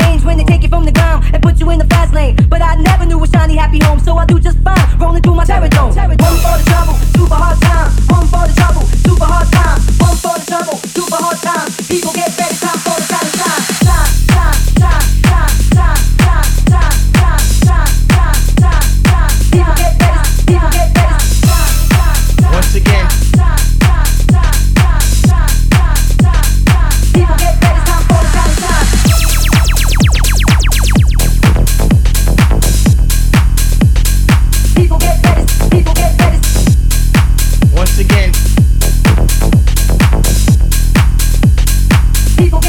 change when they take you from the ground and put you in the fast lane. But I never knew a shiny, happy home, so I do just fine. Rolling through my terror dome. One for the people